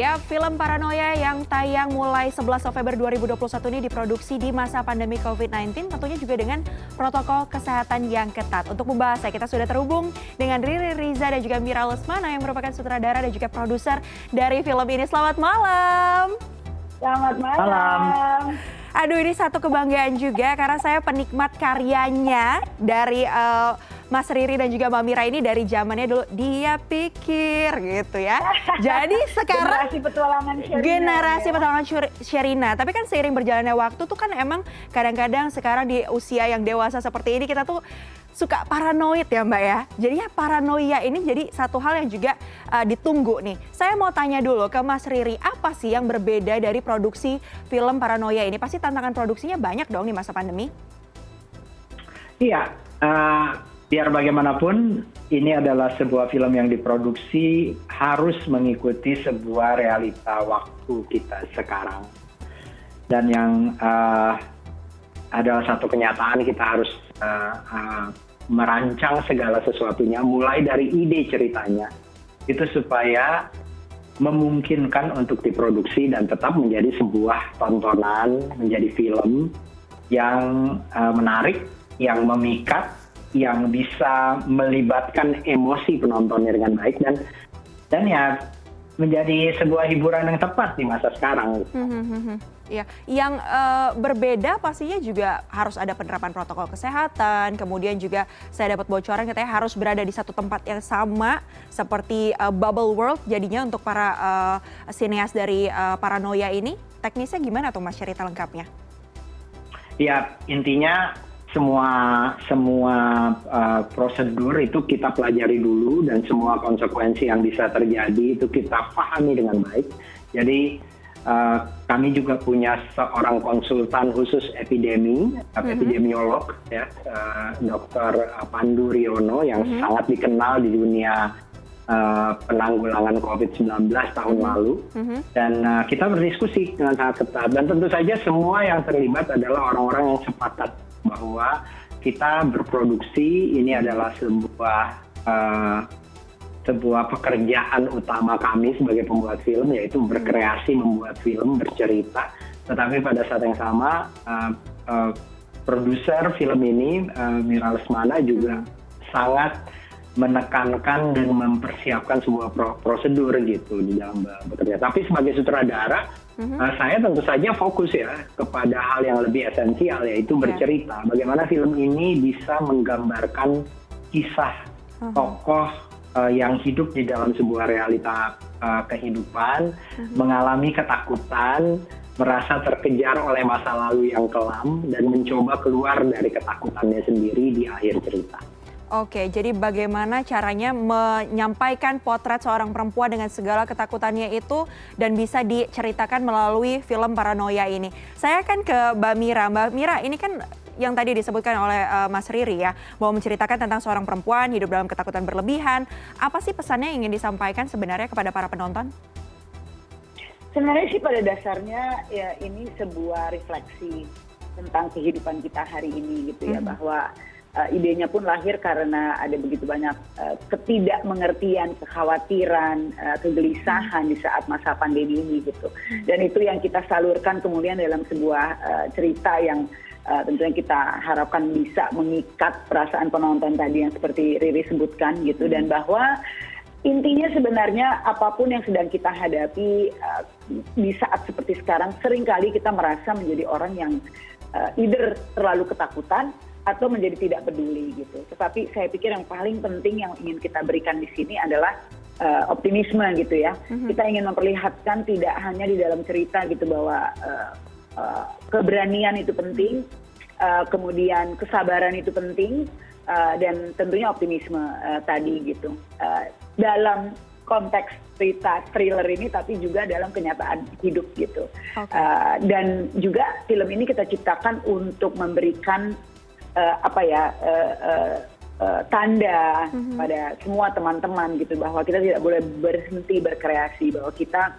Ya, film Paranoia yang tayang mulai 11 November 2021 ini diproduksi di masa pandemi COVID-19 tentunya juga dengan protokol kesehatan yang ketat. Untuk membahasnya kita sudah terhubung dengan Riri Riza dan juga Mira Lesmana yang merupakan sutradara dan juga produser dari film ini. Selamat malam. Selamat malam. Malam. Aduh ini satu kebanggaan juga karena saya penikmat karyanya dari uh, Mas Riri dan juga Mbak Mira ini dari zamannya dulu dia pikir gitu ya. Jadi sekarang generasi petualangan Sherina. generasi ya. petualangan Sherina. Tapi kan seiring berjalannya waktu tuh kan emang kadang-kadang sekarang di usia yang dewasa seperti ini kita tuh suka paranoid ya Mbak ya. Jadi ya paranoia ini jadi satu hal yang juga uh, ditunggu nih. Saya mau tanya dulu ke Mas Riri, apa sih yang berbeda dari produksi film Paranoia ini? Pasti tantangan produksinya banyak dong di masa pandemi. Iya, eh, biar bagaimanapun ini adalah sebuah film yang diproduksi harus mengikuti sebuah realita waktu kita sekarang. Dan yang eh, adalah satu kenyataan kita harus eh, eh, merancang segala sesuatunya mulai dari ide ceritanya. Itu supaya memungkinkan untuk diproduksi dan tetap menjadi sebuah tontonan, menjadi film yang eh, menarik, yang memikat, yang bisa melibatkan emosi penontonnya dengan baik dan dan ya menjadi sebuah hiburan yang tepat di masa sekarang. Iya, yang eh, berbeda pastinya juga harus ada penerapan protokol kesehatan, kemudian juga saya dapat bocoran katanya harus berada di satu tempat yang sama seperti eh, bubble world jadinya untuk para eh, sineas dari eh, Paranoia ini. Teknisnya gimana tuh Mas cerita lengkapnya? Ya intinya semua semua uh, prosedur itu kita pelajari dulu dan semua konsekuensi yang bisa terjadi itu kita pahami dengan baik. Jadi uh, kami juga punya seorang konsultan khusus epidemi, epidemiolog ya, uh, Dr. Pandu Riono yang sangat dikenal di dunia uh, penanggulangan COVID-19 tahun lalu. Dan uh, kita berdiskusi dengan sangat ketat dan tentu saja semua yang terlibat adalah orang-orang yang sepakat bahwa kita berproduksi ini adalah sebuah uh, sebuah pekerjaan utama kami sebagai pembuat film yaitu berkreasi membuat film bercerita. Tetapi pada saat yang sama uh, uh, produser film ini uh, Mira Lesmana juga sangat menekankan dan mempersiapkan sebuah pro- prosedur gitu di dalam be- bekerja. Tapi sebagai sutradara, uh, saya tentu saja fokus ya kepada hal yang lebih esensial yaitu bercerita. Bagaimana film ini bisa menggambarkan kisah tokoh uh, yang hidup di dalam sebuah realita uh, kehidupan, mengalami ketakutan, merasa terkejar oleh masa lalu yang kelam dan mencoba keluar dari ketakutannya sendiri di akhir cerita. Oke, jadi bagaimana caranya menyampaikan potret seorang perempuan dengan segala ketakutannya itu dan bisa diceritakan melalui film Paranoia ini. Saya akan ke Mbak Mira. Mbak Mira, ini kan yang tadi disebutkan oleh uh, Mas Riri ya, bahwa menceritakan tentang seorang perempuan hidup dalam ketakutan berlebihan. Apa sih pesannya yang ingin disampaikan sebenarnya kepada para penonton? Sebenarnya sih pada dasarnya ya ini sebuah refleksi tentang kehidupan kita hari ini gitu ya bahwa uh, idenya pun lahir karena ada begitu banyak uh, ketidakmengertian, kekhawatiran, uh, kegelisahan di saat masa pandemi ini gitu. Dan itu yang kita salurkan kemudian dalam sebuah cerita yang tentunya kita harapkan bisa mengikat perasaan penonton tadi yang seperti Riri sebutkan gitu dan bahwa intinya sebenarnya apa pun yang sedang kita hadapi uh, di saat seperti sekarang sering kali kita merasa menjadi orang yang uh, either terlalu ketakutan atau menjadi tidak peduli gitu. Tetapi saya pikir yang paling penting yang ingin kita berikan di sini adalah uh, optimisme gitu ya. Kita ingin memperlihatkan tidak hanya di dalam cerita gitu bahwa uh, uh, keberanian itu penting, uh, kemudian kesabaran itu penting, uh, dan tentunya optimisme uh, tadi gitu. Uh, dalam konteks cerita thriller ini tapi juga dalam kenyataan hidup gitu. Oke. Uh, dan juga film ini kita ciptakan untuk memberikan uh, apa ya uh, uh, uh, tanda pada semua teman-teman gitu bahwa kita tidak boleh berhenti berkreasi bahwa kita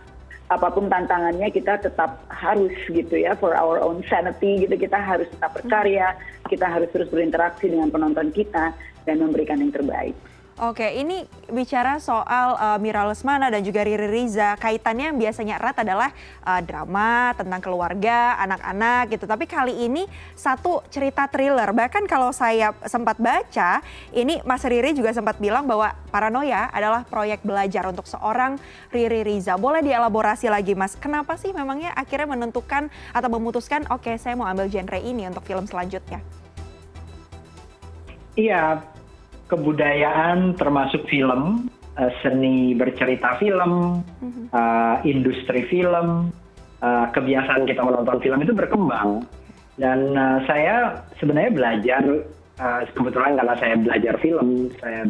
apa pun tantangannya kita tetap harus gitu ya for our own sanity gitu kita harus tetap berkarya kita harus terus berinteraksi dengan penonton kita dan memberikan yang terbaik. Oke, ini bicara soal uh, Mira Lesmana dan juga Riri Riza, kaitannya yang biasanya erat adalah uh, drama tentang keluarga, anak-anak gitu. Tapi kali ini satu cerita thriller. Bahkan kalau saya sempat baca, ini Mas Riri juga sempat bilang bahwa Paranoia adalah proyek belajar untuk seorang Riri Riza. Boleh dielaborasi lagi, Mas? Kenapa sih memangnya akhirnya menentukan atau memutuskan, oke, okay, saya mau ambil genre ini untuk film selanjutnya? Iya, kebudayaan termasuk film, uh, seni bercerita film, uh, industri film, uh, kebiasaan kita menonton film itu berkembang. Dan uh, saya sebenarnya belajar uh, kebetulan karena saya belajar film, saya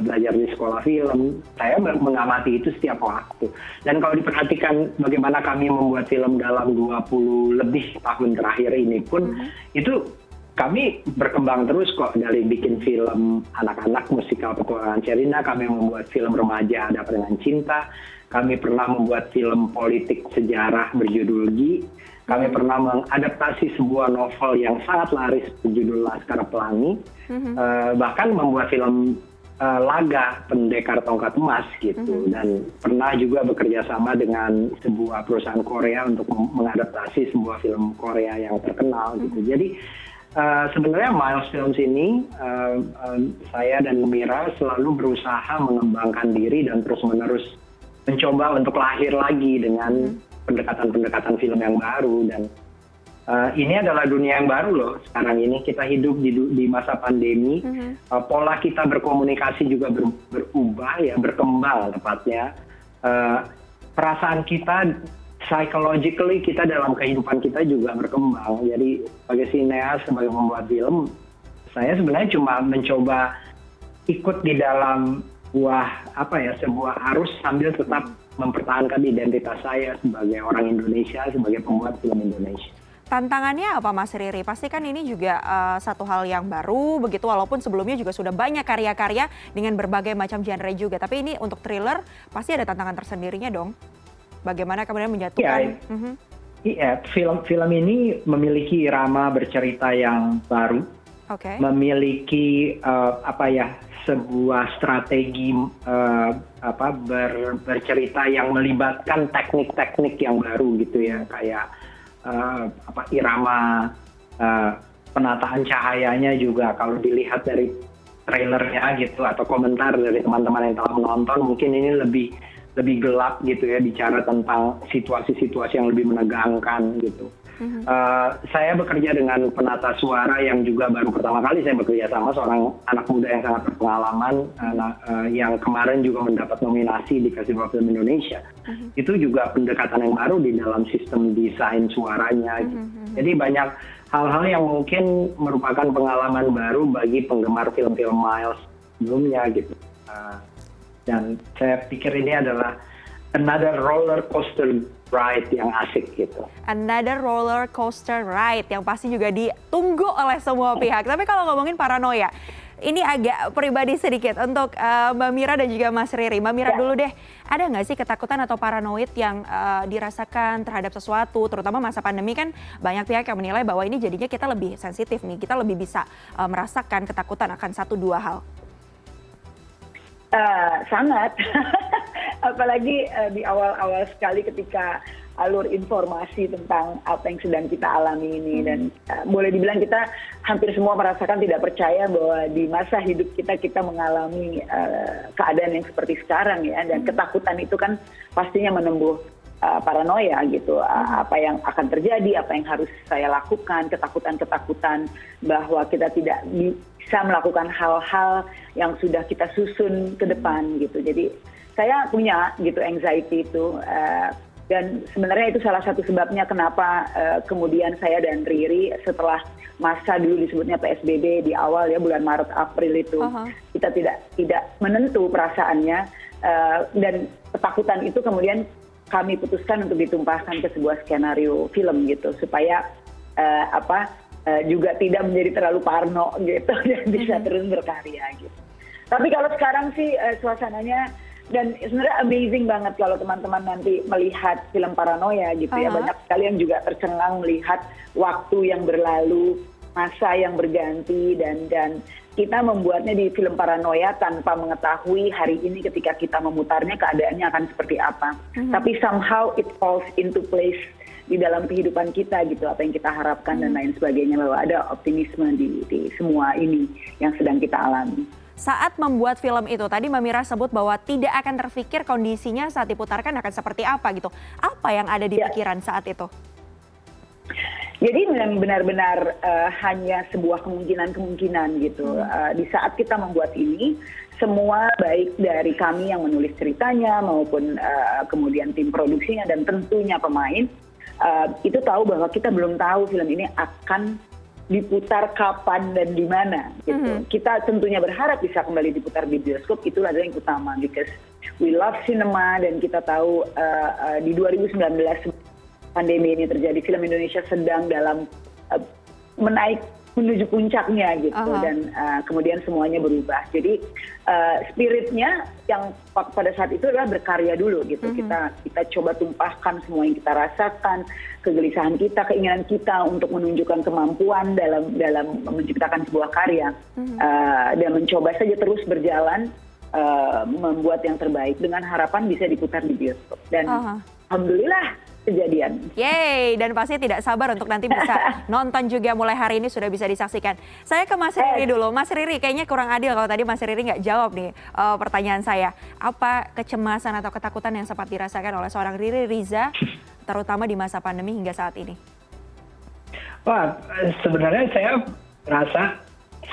belajar di sekolah film, saya mengamati itu setiap waktu. Dan kalau diperhatikan bagaimana kami membuat film dalam 20 lebih tahun terakhir ini pun, mm -hmm. itu kami berkembang terus kok dari bikin film anak-anak musikal petualangan Sherina, kami membuat film remaja ada dengan cinta, kami pernah membuat film politik sejarah berjudul Gi, kami hmm. pernah mengadaptasi sebuah novel yang sangat laris berjudul Laskar Pelangi, mm-hmm. uh, bahkan membuat film uh, laga pendekar tongkat emas gitu, mm-hmm. dan pernah juga bekerja sama dengan sebuah perusahaan Korea untuk mengadaptasi sebuah film Korea yang terkenal gitu. Mm-hmm. Jadi sebenarnya Milestones ini uh, uh, saya dan Mira selalu berusaha mengembangkan diri dan terus menerus mencoba untuk lahir lagi dengan hmm. pendekatan-pendekatan film yang baru dan uh, ini adalah dunia yang baru loh sekarang ini kita hidup di, di masa pandemi -hmm. uh, pola kita berkomunikasi juga ber, berubah ya berkembang tepatnya uh, perasaan kita psychologically kita dalam kehidupan kita juga berkembang. Jadi sebagai sineas, sebagai membuat film, saya sebenarnya cuma mencoba ikut di dalam sebuah apa ya sebuah arus sambil tetap mempertahankan identitas saya sebagai orang Indonesia, sebagai pembuat film Indonesia. Tantangannya apa Mas Riri? Pasti kan ini juga uh, satu hal yang baru begitu walaupun sebelumnya juga sudah banyak karya-karya dengan berbagai macam genre juga. Tapi ini untuk thriller pasti ada tantangan tersendirinya dong bagaimana kemudian menyatukan iya, mm-hmm. iya film film ini memiliki irama bercerita yang baru. Okay. memiliki uh, apa ya sebuah strategi uh, apa ber, bercerita yang melibatkan teknik-teknik yang baru gitu ya. Kayak uh, apa irama uh, penataan cahayanya juga. Kalau dilihat dari trailernya gitu atau komentar dari teman-teman yang telah menonton mungkin ini lebih lebih gelap gitu ya bicara tentang situasi-situasi yang lebih menegangkan gitu. Uh, saya bekerja dengan penata suara yang juga baru pertama kali saya bekerja sama seorang anak muda yang sangat berpengalaman anak, uh, yang kemarin juga mendapat nominasi di Festival Film Indonesia. Mm-hmm. Itu juga pendekatan yang baru di dalam sistem desain suaranya. Gitu. Mm-hmm. Jadi banyak hal-hal yang mungkin merupakan pengalaman baru bagi penggemar film-film Miles sebelumnya gitu. Uh, dan saya pikir ini adalah another roller coaster ride yang asik gitu. Another roller coaster ride yang pasti juga ditunggu oleh semua pihak. Tapi kalau ngomongin paranoia, ini agak pribadi sedikit untuk uh, Mbak Mira dan juga Mas Riri. Mbak Mira ya. dulu deh, ada nggak sih ketakutan atau paranoid yang uh, dirasakan terhadap sesuatu, terutama masa pandemi kan banyak pihak yang menilai bahwa ini jadinya kita lebih sensitif nih, kita lebih bisa uh, merasakan ketakutan akan satu dua hal. Uh, sangat, apalagi uh, di awal-awal sekali ketika alur informasi tentang apa yang sedang kita alami ini. Hmm. dan uh, boleh dibilang kita hampir semua merasakan tidak percaya bahwa di masa hidup kita kita mengalami uh, keadaan yang seperti sekarang ya. Dan hmm. ketakutan itu kan pastinya menembus uh, paranoia gitu. Uh, apa yang akan terjadi apa yang harus saya lakukan ketakutan-ketakutan bahwa kita tidak bisa melakukan hal-hal yang sudah kita susun ke depan gitu. Jadi saya punya gitu anxiety itu uh, dan sebenarnya itu salah satu sebabnya kenapa uh, kemudian saya dan Riri setelah masa dulu disebutnya PSBB di awal ya bulan Maret April itu uh -huh. kita tidak tidak menentu perasaannya uh, dan ketakutan itu kemudian kami putuskan untuk ditumpahkan ke sebuah skenario film gitu supaya uh, apa juga tidak menjadi terlalu parno gitu dan bisa mm-hmm. terus berkarya gitu. Tapi kalau sekarang sih uh, suasananya dan sebenarnya amazing banget kalau teman-teman nanti melihat film paranoia gitu uh -huh. ya banyak sekali yang juga tercengang melihat waktu yang berlalu masa yang berganti dan dan kita membuatnya di film paranoia tanpa mengetahui hari ini ketika kita memutarnya keadaannya akan seperti apa. Mm-hmm. Tapi somehow it falls into place di dalam kehidupan kita gitu apa yang kita harapkan dan lain sebagainya bahwa ada optimisme di, di semua ini yang sedang kita alami. Saat membuat film itu tadi Mbak Mira sebut bahwa tidak akan terfikir kondisinya saat diputarkan akan seperti apa gitu. Apa yang ada di ya. pikiran saat itu? Jadi benar-benar uh, hanya sebuah kemungkinan-kemungkinan gitu. Uh, di saat kita membuat ini, semua baik dari kami yang menulis ceritanya maupun uh, kemudian tim produksinya dan tentunya pemain itu tahu bahwa kita belum tahu film ini akan diputar kapan dan di mana gitu. Mm -hmm. Kita tentunya berharap bisa kembali diputar di bioskop itulah yang utama because we love cinema dan kita tahu uh, uh, di 2019 pandemi ini terjadi film Indonesia sedang dalam uh, menaik menuju puncaknya gitu uh -huh. dan uh, kemudian semuanya berubah. Jadi uh, spiritnya yang pada saat itu adalah berkarya dulu gitu. Uh -huh. Kita kita coba tumpahkan semua yang kita rasakan, kegelisahan kita, keinginan kita untuk menunjukkan kemampuan dalam dalam menciptakan sebuah karya uh -huh. uh, dan mencoba saja terus berjalan uh, membuat yang terbaik dengan harapan bisa diputar di bioskop. Dan uh -huh. alhamdulillah kejadian. Yeay, dan pasti tidak sabar untuk nanti bisa nonton juga mulai hari ini sudah bisa disaksikan. Saya ke Mas Riri dulu. Mas Riri, kayaknya kurang adil kalau tadi Mas Riri nggak jawab nih uh, pertanyaan saya. Apa kecemasan atau ketakutan yang sempat dirasakan oleh seorang Riri Riza, terutama di masa pandemi hingga saat ini? Wah, sebenarnya saya rasa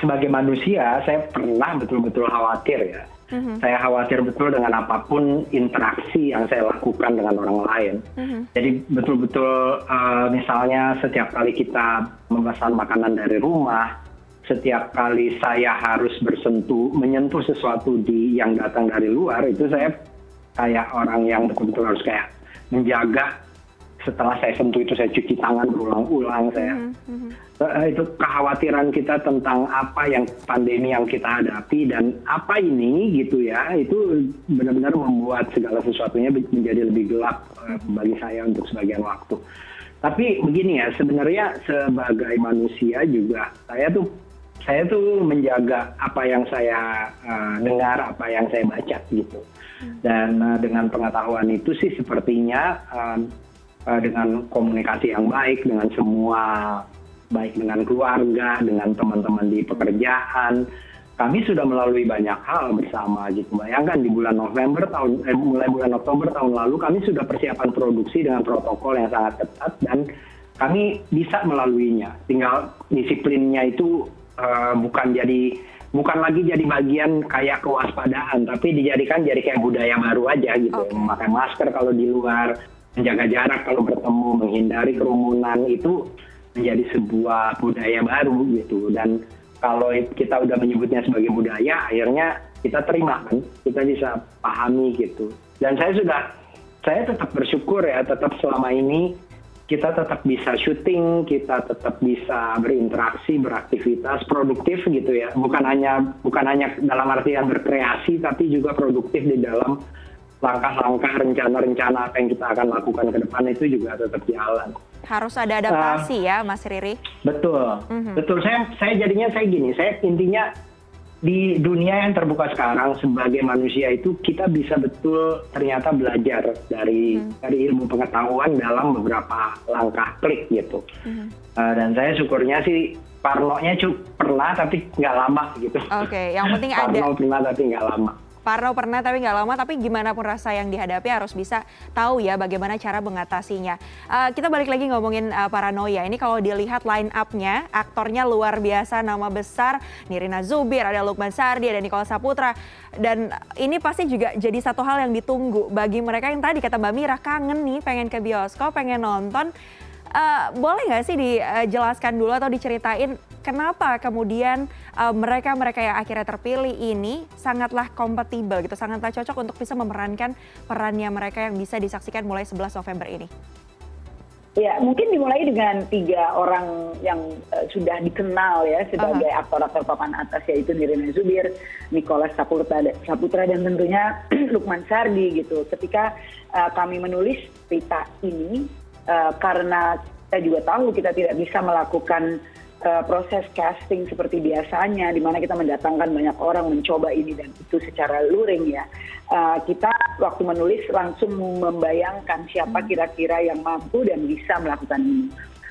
sebagai manusia, saya pernah betul-betul khawatir ya hmm Saya khawatir betul dengan apa pun interaksi yang saya lakukan dengan orang lain. Mm-hmm. Jadi betul-betul uh, misalnya setiap kali kita memesan makanan dari rumah, setiap kali saya harus bersentuh, menyentuh sesuatu di yang datang dari luar, itu saya kayak orang yang betul-betul harus kayak menjaga setelah saya sentuh itu saya cuci tangan berulang-ulang saya mm-hmm. uh, itu kekhawatiran kita tentang apa yang pandemi yang kita hadapi dan apa ini gitu ya itu benar-benar membuat segala sesuatunya menjadi lebih gelap uh, bagi saya untuk sebagian waktu tapi begini ya sebenarnya sebagai manusia juga saya tuh saya tuh menjaga apa yang saya uh, dengar, apa yang saya baca gitu. Hmm. Dan uh, dengan pengetahuan itu sih sepertinya uh, dengan komunikasi yang baik dengan semua baik dengan keluarga dengan teman-teman di pekerjaan. Kami sudah melalui banyak hal bersama gitu. Bayangkan di bulan November tahun eh, mulai bulan Oktober tahun lalu kami sudah persiapan produksi dengan protokol yang sangat ketat dan kami bisa melaluinya. Tinggal disiplinnya itu uh, bukan jadi bukan lagi jadi bagian kayak kewaspadaan tapi dijadikan jadi kayak budaya baru aja gitu. Okay. memakai masker kalau di luar menjaga jarak kalau bertemu, menghindari kerumunan itu menjadi sebuah budaya baru gitu. Dan kalau kita udah menyebutnya sebagai budaya, akhirnya kita terima kan, kita bisa pahami gitu. Dan saya sudah, saya tetap bersyukur ya, tetap selama ini kita tetap bisa syuting, kita tetap bisa berinteraksi, beraktivitas, produktif gitu ya. Bukan hanya bukan hanya dalam artian berkreasi, tapi juga produktif di dalam langkah-langkah rencana-rencana apa yang kita akan lakukan ke depan itu juga tetap jalan. Harus ada adaptasi uh, ya, Mas Riri. Betul, mm-hmm. betul. Saya saya jadinya saya gini, saya intinya di dunia yang terbuka sekarang sebagai manusia itu kita bisa betul ternyata belajar dari mm. dari ilmu pengetahuan dalam beberapa langkah klik gitu. Mm. Uh, dan saya syukurnya sih parnonya cukup pernah tapi nggak lama gitu. Oke, okay, yang penting ada. Parno pernah tapi nggak lama. Parno pernah tapi nggak lama, tapi gimana pun rasa yang dihadapi harus bisa tahu ya bagaimana cara mengatasinya. Uh, kita balik lagi ngomongin uh, paranoia. Ini kalau dilihat line up-nya, aktornya luar biasa, nama besar, Nirina Zubir, ada Lukman Sardi, ada Nikola Saputra. Dan ini pasti juga jadi satu hal yang ditunggu bagi mereka yang tadi kata Mbak Mira, kangen nih, pengen ke bioskop, pengen nonton. Uh, boleh nggak sih dijelaskan dulu atau diceritain kenapa kemudian uh, mereka mereka yang akhirnya terpilih ini sangatlah kompatibel gitu, sangatlah cocok untuk bisa memerankan perannya mereka yang bisa disaksikan mulai 11 November ini. Ya, mungkin dimulai dengan tiga orang yang uh, sudah dikenal ya sebagai uh-huh. aktor-aktor papan atas yaitu Nirina Zubir, Nicholas Saputra, Saputra dan tentunya Lukman Sardi gitu. Ketika uh, kami menulis cerita ini uh, karena kita juga tahu kita tidak bisa melakukan uh, proses casting seperti biasanya, di mana kita mendatangkan banyak orang mencoba ini dan itu secara luring ya. Uh, kita waktu menulis langsung membayangkan siapa kira-kira yang mampu dan bisa melakukan ini.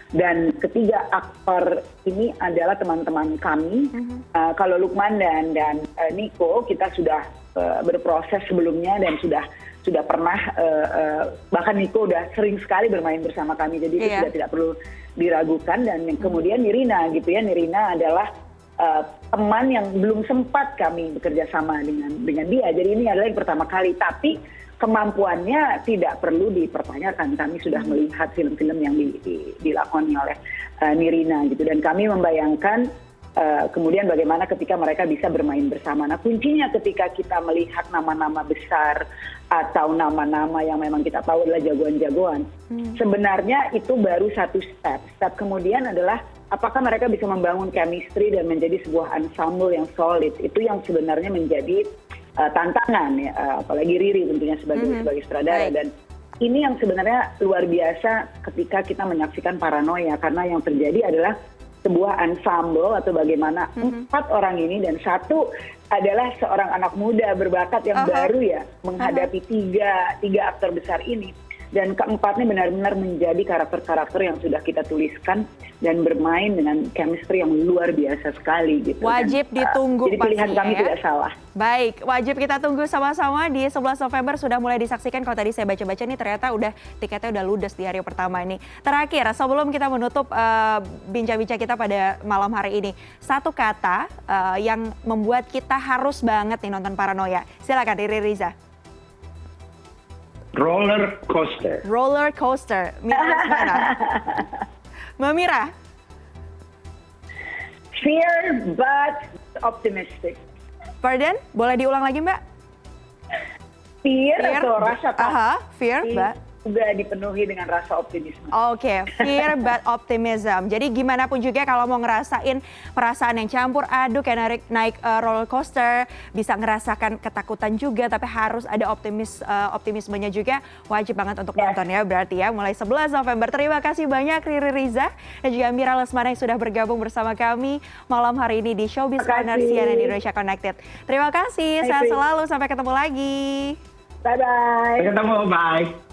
Dan ketiga aktor ini adalah teman-teman kami. Uh, kalau Lukman dan dan uh, Niko kita sudah uh, berproses sebelumnya dan sudah sudah pernah uh, uh, bahkan Niko udah sering sekali bermain bersama kami jadi itu Iya. sudah tidak perlu diragukan. Dan kemudian Nirina gitu ya Nirina adalah uh, teman yang belum sempat kami bekerja sama dengan dengan dia. Jadi ini adalah yang pertama kali. Tapi kemampuannya tidak perlu dipertanyakan. Kami sudah melihat film-film yang di, di- dilakoni oleh uh, Nirina gitu. Dan kami membayangkan kemudian bagaimana ketika mereka bisa bermain bersama. Nah kuncinya ketika kita melihat nama-nama besar atau nama-nama yang memang kita tahu adalah jagoan-jagoan, sebenarnya itu baru satu step. Step kemudian adalah apakah mereka bisa membangun chemistry dan menjadi sebuah ensemble yang solid. Itu yang sebenarnya menjadi uh, tantangan ya, uh, apalagi Riri tentunya sebagai Mhm. sebagai sutradara Baik. dan ini yang sebenarnya luar biasa ketika kita menyaksikan paranoia karena yang terjadi adalah sebuah ensemble atau bagaimana empat orang ini dan satu adalah seorang anak muda berbakat yang baru ya menghadapi tiga tiga aktor besar ini. Dan keempatnya benar-benar menjadi karakter-karakter yang sudah kita tuliskan dan bermain dengan chemistry yang luar biasa sekali gitu. Dan, Wajib uh, ditunggu jadi pilihan kami ya. tidak salah. Baik, wajib kita tunggu sama-sama di 11 November sudah mulai disaksikan. Kalau tadi saya baca-baca nih ternyata udah tiketnya udah ludes di hari pertama ini. Terakhir, sebelum kita menutup eh, bincang-bincang kita pada malam hari ini, satu kata eh, yang membuat kita harus banget nih nonton Paranoia. Silakan Riri Riza. Roller coaster. Roller coaster. Mira Lesmana. Mbak Mira, Fear but optimistic. pardon? Boleh diulang lagi Mbak? Fear, atau rasa takut Aha, fear, Mbak. Juga dipenuhi dengan rasa optimisme. Oke, fear but optimism. Jadi gimana pun juga kalau mau ngerasain perasaan yang campur aduk kayak naik naik uh, roller coaster, bisa ngerasakan ketakutan juga tapi harus ada optimis uh, optimismenya juga. Wajib banget untuk Yes. nonton ya berarti ya mulai 11 November. Terima kasih banyak Riri Riza dan juga Mira Lesmana yang sudah bergabung bersama kami malam hari ini di Showbiz Corner. CNN Indonesia Connected. Terima kasih, Bye, sehat selalu sampai ketemu lagi. Bye-bye. Sampai ketemu, bye.